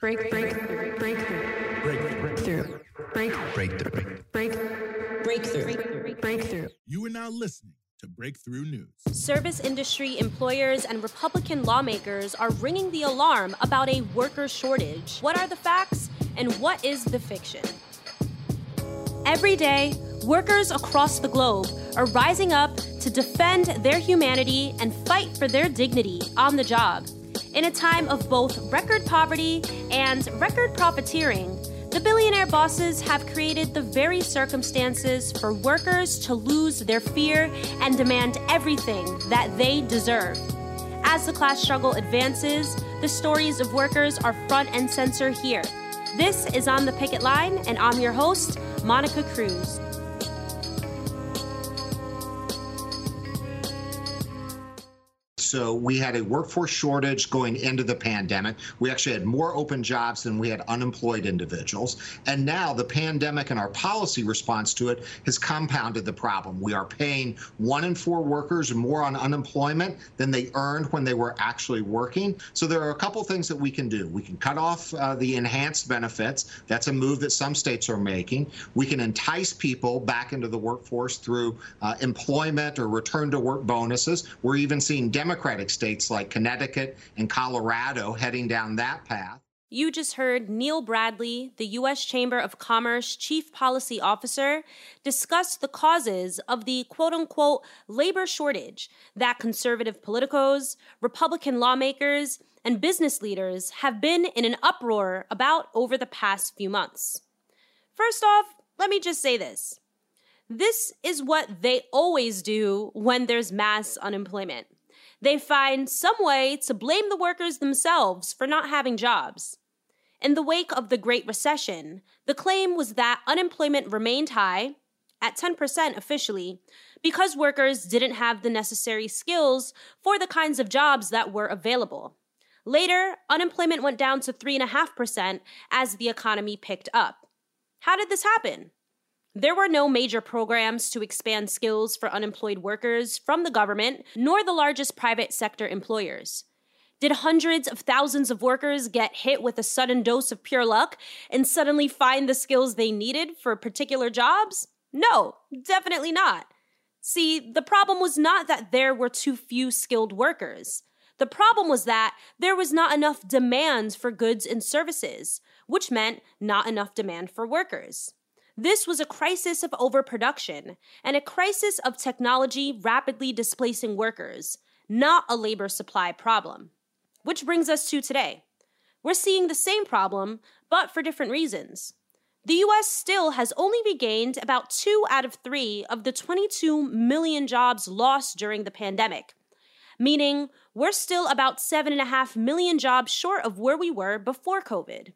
Break, break, breakthrough. Breakthrough. Break, Breakthrough. break, Breakthrough. breakthrough. You are now listening to Breakthrough News. Service industry employers and Republican lawmakers are ringing the alarm about a worker shortage. What are the facts and what is the fiction? Every day, workers across the globe are rising up to defend their humanity and fight for their dignity on the job. In a time of both record poverty and record profiteering, the billionaire bosses have created the very circumstances for workers to lose their fear and demand everything that they deserve. As the class struggle advances, the stories of workers are front and center here. This is On the Picket Line, and I'm your host, Monica Cruz. So we had a workforce shortage going into the pandemic. We actually had more open jobs than we had unemployed individuals. And now the pandemic and our policy response to it has compounded the problem. We are paying one in four workers more on unemployment than they earned when they were actually working. So there are a couple things that we can do. We can cut off uh, the enhanced benefits. That's a move that some states are making. We can entice people back into the workforce through uh, employment or return to work bonuses. We're even seeing Democratic states like Connecticut and Colorado heading down that path. You just heard Neil Bradley, the U.S. Chamber of Commerce Chief Policy Officer, discuss the causes of the quote unquote labor shortage that conservative politicos, Republican lawmakers, and business leaders have been in an uproar about over the past few months. First off, let me just say this. This is what they always do when there's mass unemployment. They find some way to blame the workers themselves for not having jobs. In the wake of the Great Recession, the claim was that unemployment remained high, at 10% officially, because workers didn't have the necessary skills for the kinds of jobs that were available. Later, unemployment went down to 3.5% as the economy picked up. How did this happen? There were no major programs to expand skills for unemployed workers from the government, nor the largest private sector employers. Did hundreds of thousands of workers get hit with a sudden dose of pure luck and suddenly find the skills they needed for particular jobs? No, definitely not. See, the problem was not that there were too few skilled workers. The problem was that there was not enough demand for goods and services, which meant not enough demand for workers. This was a crisis of overproduction and a crisis of technology rapidly displacing workers, not a labor supply problem. Which brings us to today. We're seeing the same problem, but for different reasons. The US still has only regained about two out of three of the 22 million jobs lost during the pandemic, meaning we're still about 7.5 million jobs short of where we were before COVID.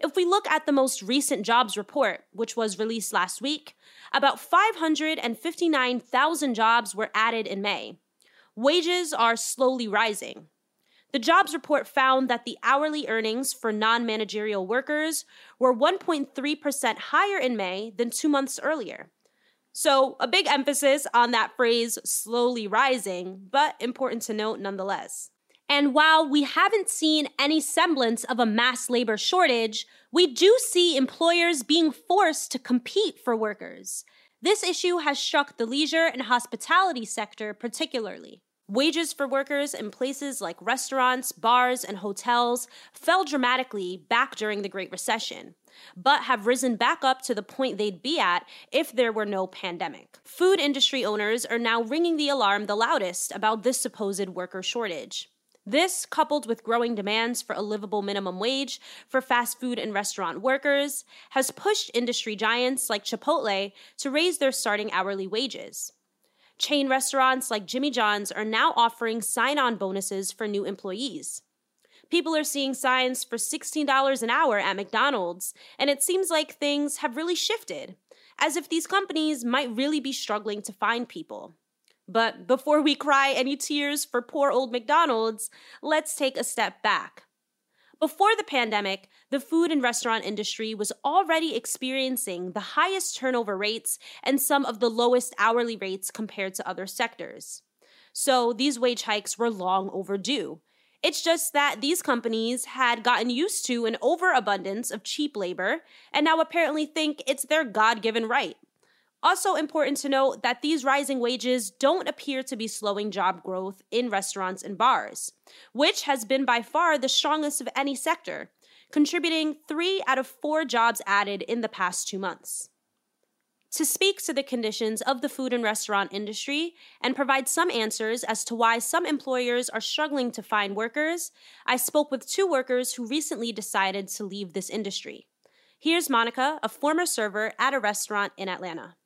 If we look at the most recent jobs report, which was released last week, about 559,000 jobs were added in May. Wages are slowly rising. The jobs report found that the hourly earnings for non managerial workers were 1.3% higher in May than two months earlier. So, a big emphasis on that phrase, slowly rising, but important to note nonetheless. And while we haven't seen any semblance of a mass labor shortage, we do see employers being forced to compete for workers. This issue has struck the leisure and hospitality sector particularly. Wages for workers in places like restaurants, bars, and hotels fell dramatically back during the Great Recession, but have risen back up to the point they'd be at if there were no pandemic. Food industry owners are now ringing the alarm the loudest about this supposed worker shortage. This, coupled with growing demands for a livable minimum wage for fast food and restaurant workers, has pushed industry giants like Chipotle to raise their starting hourly wages. Chain restaurants like Jimmy John's are now offering sign on bonuses for new employees. People are seeing signs for $16 an hour at McDonald's, and it seems like things have really shifted, as if these companies might really be struggling to find people. But before we cry any tears for poor old McDonald's, let's take a step back. Before the pandemic, the food and restaurant industry was already experiencing the highest turnover rates and some of the lowest hourly rates compared to other sectors. So these wage hikes were long overdue. It's just that these companies had gotten used to an overabundance of cheap labor and now apparently think it's their God given right. Also, important to note that these rising wages don't appear to be slowing job growth in restaurants and bars, which has been by far the strongest of any sector, contributing three out of four jobs added in the past two months. To speak to the conditions of the food and restaurant industry and provide some answers as to why some employers are struggling to find workers, I spoke with two workers who recently decided to leave this industry. Here's Monica, a former server at a restaurant in Atlanta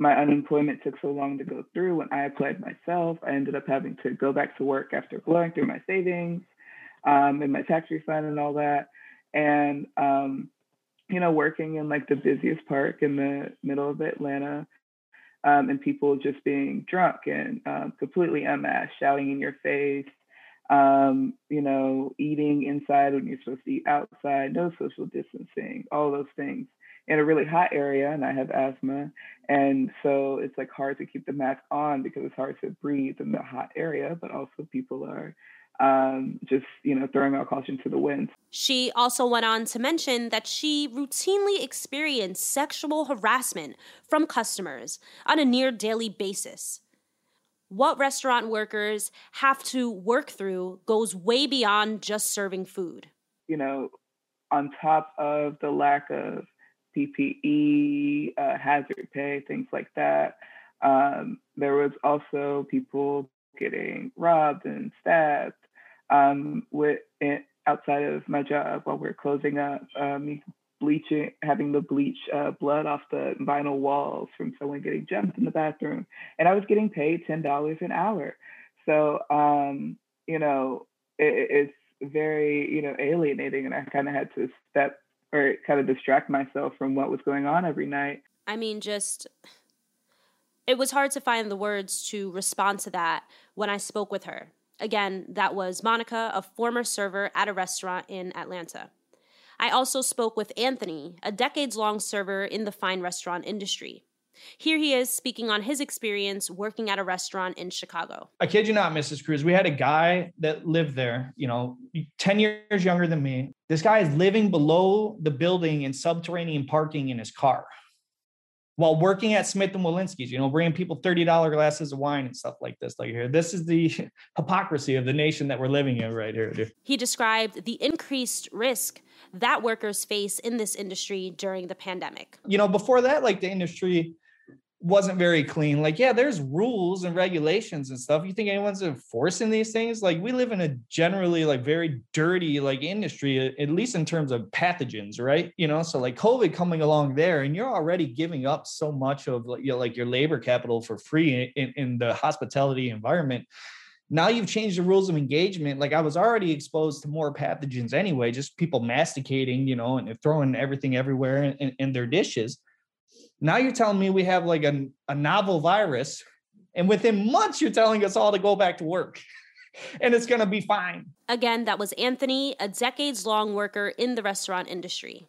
my unemployment took so long to go through. When I applied myself, I ended up having to go back to work after blowing through my savings um, and my tax refund and all that. And, um, you know, working in like the busiest park in the middle of Atlanta um, and people just being drunk and um, completely unmasked, shouting in your face, um, you know, eating inside when you're supposed to eat outside, no social distancing, all those things in a really hot area and I have asthma. And so it's like hard to keep the mask on because it's hard to breathe in the hot area, but also people are um, just, you know, throwing out caution to the wind. She also went on to mention that she routinely experienced sexual harassment from customers on a near daily basis. What restaurant workers have to work through goes way beyond just serving food. You know, on top of the lack of PPE, uh, hazard pay, things like that. Um, there was also people getting robbed and stabbed um, with it, outside of my job while we are closing up. Um, bleaching, having the bleach uh, blood off the vinyl walls from someone getting jumped in the bathroom, and I was getting paid ten dollars an hour. So um, you know, it, it's very you know alienating, and I kind of had to step or kind of distract myself from what was going on every night. I mean, just it was hard to find the words to respond to that when I spoke with her. Again, that was Monica, a former server at a restaurant in Atlanta. I also spoke with Anthony, a decades long server in the fine restaurant industry. Here he is speaking on his experience working at a restaurant in Chicago. I kid you not, Mrs. Cruz. We had a guy that lived there, you know, 10 years younger than me. This guy is living below the building in subterranean parking in his car while working at Smith and Wollensky's, you know, bringing people $30 glasses of wine and stuff like this. Like here, this is the hypocrisy of the nation that we're living in right here. Dude. He described the increased risk that workers face in this industry during the pandemic. You know, before that, like the industry wasn't very clean. Like, yeah, there's rules and regulations and stuff. You think anyone's enforcing these things? Like, we live in a generally like very dirty like industry, at least in terms of pathogens, right? You know, so like COVID coming along there, and you're already giving up so much of you know, like your labor capital for free in, in the hospitality environment. Now you've changed the rules of engagement. Like I was already exposed to more pathogens anyway, just people masticating, you know, and throwing everything everywhere in, in their dishes now you're telling me we have like a, a novel virus, and within months you're telling us all to go back to work. and it's going to be fine. Again, that was Anthony, a decades long worker in the restaurant industry.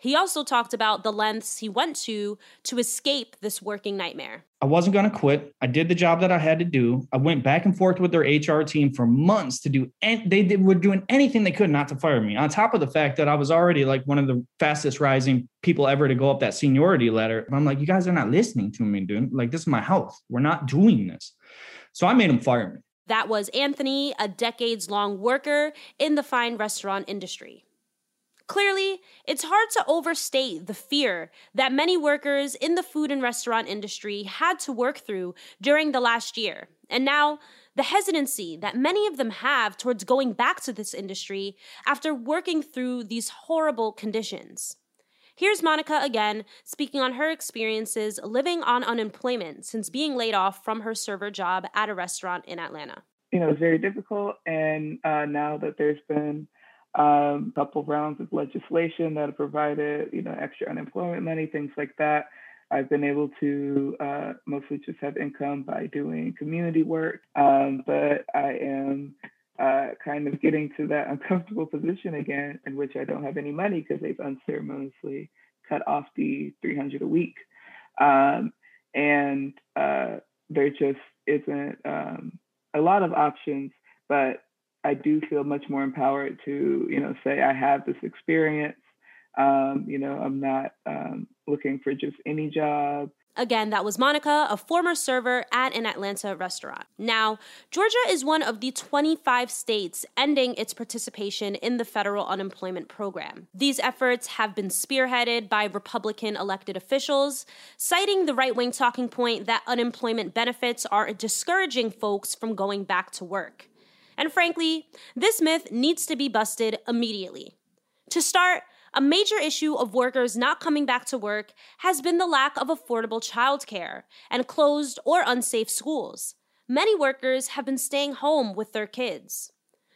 He also talked about the lengths he went to to escape this working nightmare. I wasn't going to quit. I did the job that I had to do. I went back and forth with their HR team for months to do, and they did, were doing anything they could not to fire me. On top of the fact that I was already like one of the fastest rising people ever to go up that seniority ladder. I'm like, you guys are not listening to me, dude. Like, this is my health. We're not doing this. So I made them fire me. That was Anthony, a decades long worker in the fine restaurant industry. Clearly, it's hard to overstate the fear that many workers in the food and restaurant industry had to work through during the last year. And now, the hesitancy that many of them have towards going back to this industry after working through these horrible conditions. Here's Monica again speaking on her experiences living on unemployment since being laid off from her server job at a restaurant in Atlanta. You know, it's very difficult. And uh, now that there's been um, couple rounds of legislation that provided, you know, extra unemployment money, things like that. I've been able to uh, mostly just have income by doing community work, um, but I am uh, kind of getting to that uncomfortable position again in which I don't have any money because they've unceremoniously cut off the 300 a week. Um, and uh, there just isn't um, a lot of options, but I do feel much more empowered to, you know, say I have this experience. Um, you know, I'm not um, looking for just any job. Again, that was Monica, a former server at an Atlanta restaurant. Now, Georgia is one of the 25 states ending its participation in the federal unemployment program. These efforts have been spearheaded by Republican elected officials, citing the right wing talking point that unemployment benefits are discouraging folks from going back to work. And frankly, this myth needs to be busted immediately. To start, a major issue of workers not coming back to work has been the lack of affordable childcare and closed or unsafe schools. Many workers have been staying home with their kids.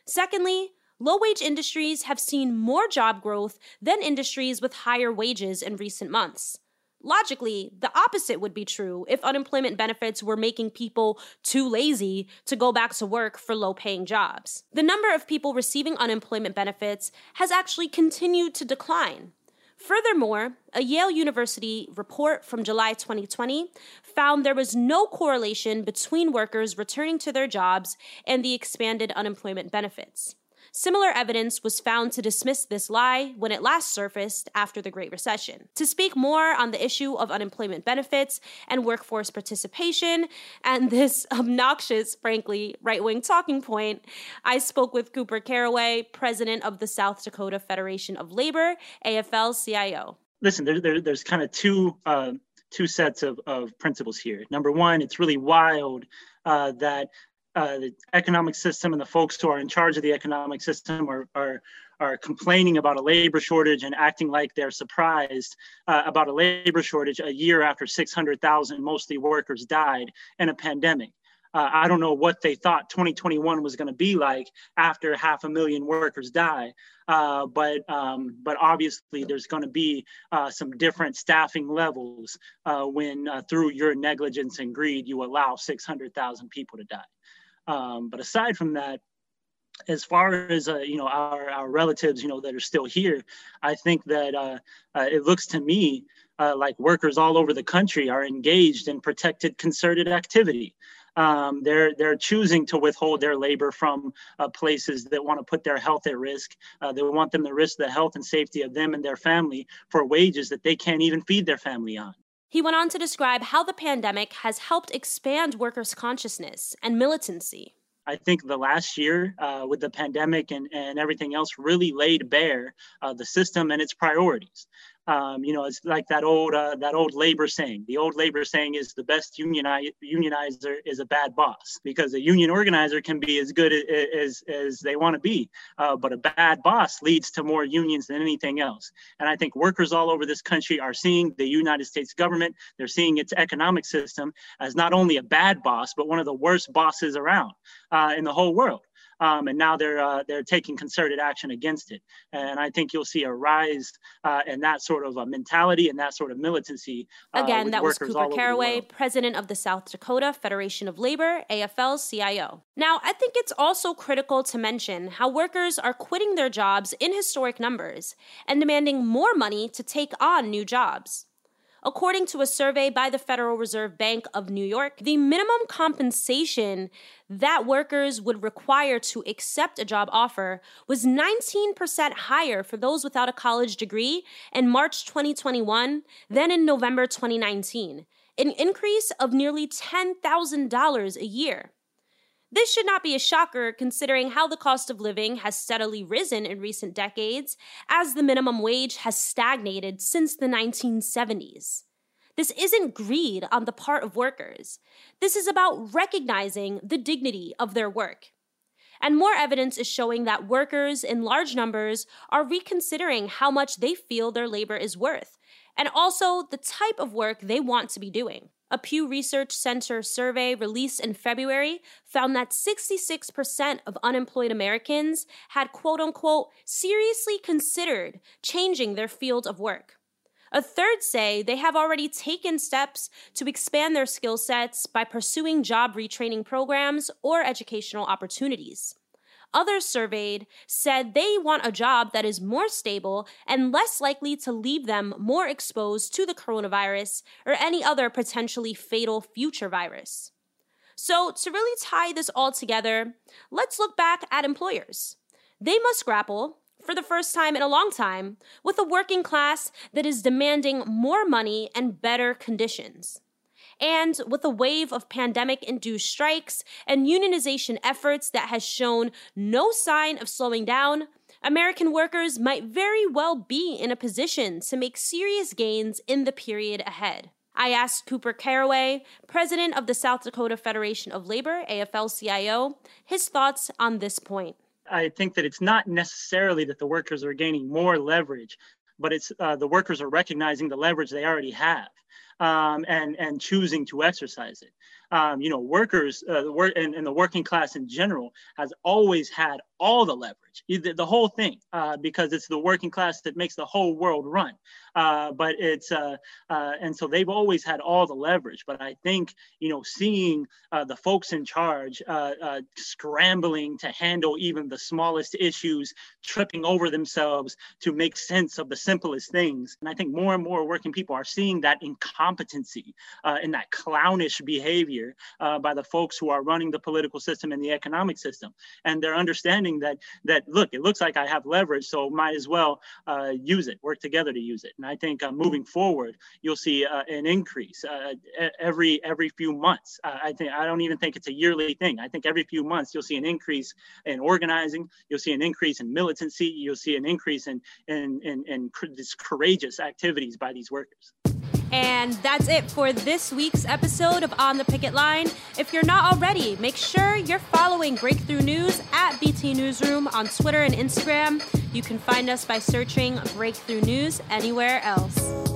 Secondly, low wage industries have seen more job growth than industries with higher wages in recent months. Logically, the opposite would be true if unemployment benefits were making people too lazy to go back to work for low paying jobs. The number of people receiving unemployment benefits has actually continued to decline. Furthermore, a Yale University report from July 2020 found there was no correlation between workers returning to their jobs and the expanded unemployment benefits. Similar evidence was found to dismiss this lie when it last surfaced after the Great Recession. To speak more on the issue of unemployment benefits and workforce participation and this obnoxious, frankly, right wing talking point, I spoke with Cooper Caraway, president of the South Dakota Federation of Labor, AFL CIO. Listen, there, there, there's kind of two. Uh, two sets of, of principles here. Number one, it's really wild uh, that uh, the economic system and the folks who are in charge of the economic system are, are, are complaining about a labor shortage and acting like they're surprised uh, about a labor shortage a year after 600,000 mostly workers died in a pandemic. Uh, I don't know what they thought 2021 was going to be like after half a million workers die, uh, but um, but obviously there's going to be uh, some different staffing levels uh, when uh, through your negligence and greed you allow 600,000 people to die. Um, but aside from that, as far as uh, you know our, our relatives you know that are still here i think that uh, uh, it looks to me uh, like workers all over the country are engaged in protected concerted activity. Um, they're they're choosing to withhold their labor from uh, places that want to put their health at risk. Uh, they want them to risk the health and safety of them and their family for wages that they can't even feed their family on he went on to describe how the pandemic has helped expand workers' consciousness and militancy. I think the last year uh, with the pandemic and, and everything else really laid bare uh, the system and its priorities. Um, you know, it's like that old uh, that old labor saying. The old labor saying is the best unioni- unionizer is a bad boss because a union organizer can be as good as as they want to be, uh, but a bad boss leads to more unions than anything else. And I think workers all over this country are seeing the United States government. They're seeing its economic system as not only a bad boss, but one of the worst bosses around uh, in the whole world um, and now they're uh, they're taking concerted action against it. And I think you'll see a rise uh, in that sort of a mentality and that sort of militancy. Uh, Again, that was Cooper Caraway, president of the South Dakota Federation of Labor, AFL CIO. Now, I think it's also critical to mention how workers are quitting their jobs in historic numbers and demanding more money to take on new jobs. According to a survey by the Federal Reserve Bank of New York, the minimum compensation that workers would require to accept a job offer was 19% higher for those without a college degree in March 2021 than in November 2019, an increase of nearly $10,000 a year. This should not be a shocker considering how the cost of living has steadily risen in recent decades as the minimum wage has stagnated since the 1970s. This isn't greed on the part of workers. This is about recognizing the dignity of their work. And more evidence is showing that workers in large numbers are reconsidering how much they feel their labor is worth, and also the type of work they want to be doing. A Pew Research Center survey released in February found that 66% of unemployed Americans had quote unquote seriously considered changing their field of work. A third say they have already taken steps to expand their skill sets by pursuing job retraining programs or educational opportunities. Others surveyed said they want a job that is more stable and less likely to leave them more exposed to the coronavirus or any other potentially fatal future virus. So, to really tie this all together, let's look back at employers. They must grapple, for the first time in a long time, with a working class that is demanding more money and better conditions. And with a wave of pandemic induced strikes and unionization efforts that has shown no sign of slowing down, American workers might very well be in a position to make serious gains in the period ahead. I asked Cooper Caraway, president of the South Dakota Federation of Labor, AFL CIO, his thoughts on this point. I think that it's not necessarily that the workers are gaining more leverage, but it's uh, the workers are recognizing the leverage they already have um, and and choosing to exercise it. Um, you know, workers, uh, the work and, and, the working class in general has always had all the leverage, the, the whole thing, uh, because it's the working class that makes the whole world run. Uh, but it's uh, uh, and so they've always had all the leverage. But I think you know, seeing uh, the folks in charge scrambling to handle even the smallest issues, tripping over themselves to make sense of the simplest things, and I think more and more working people are seeing that incompetency and that clownish behavior by the folks who are running the political system and the economic system, and they're understanding that that look, it looks like I have leverage, so might as well uh, use it, work together to use it. And I think uh, moving forward, you'll see uh, an increase uh, every every few months. Uh, I think I don't even think it's a yearly thing. I think every few months you'll see an increase in organizing. You'll see an increase in militancy. You'll see an increase in in in, in this courageous activities by these workers. And that's it for this week's episode of On the Picket Line. If you're not already, make sure you're following Breakthrough News at BT Newsroom on Twitter and Instagram. You can find us by searching Breakthrough News anywhere else.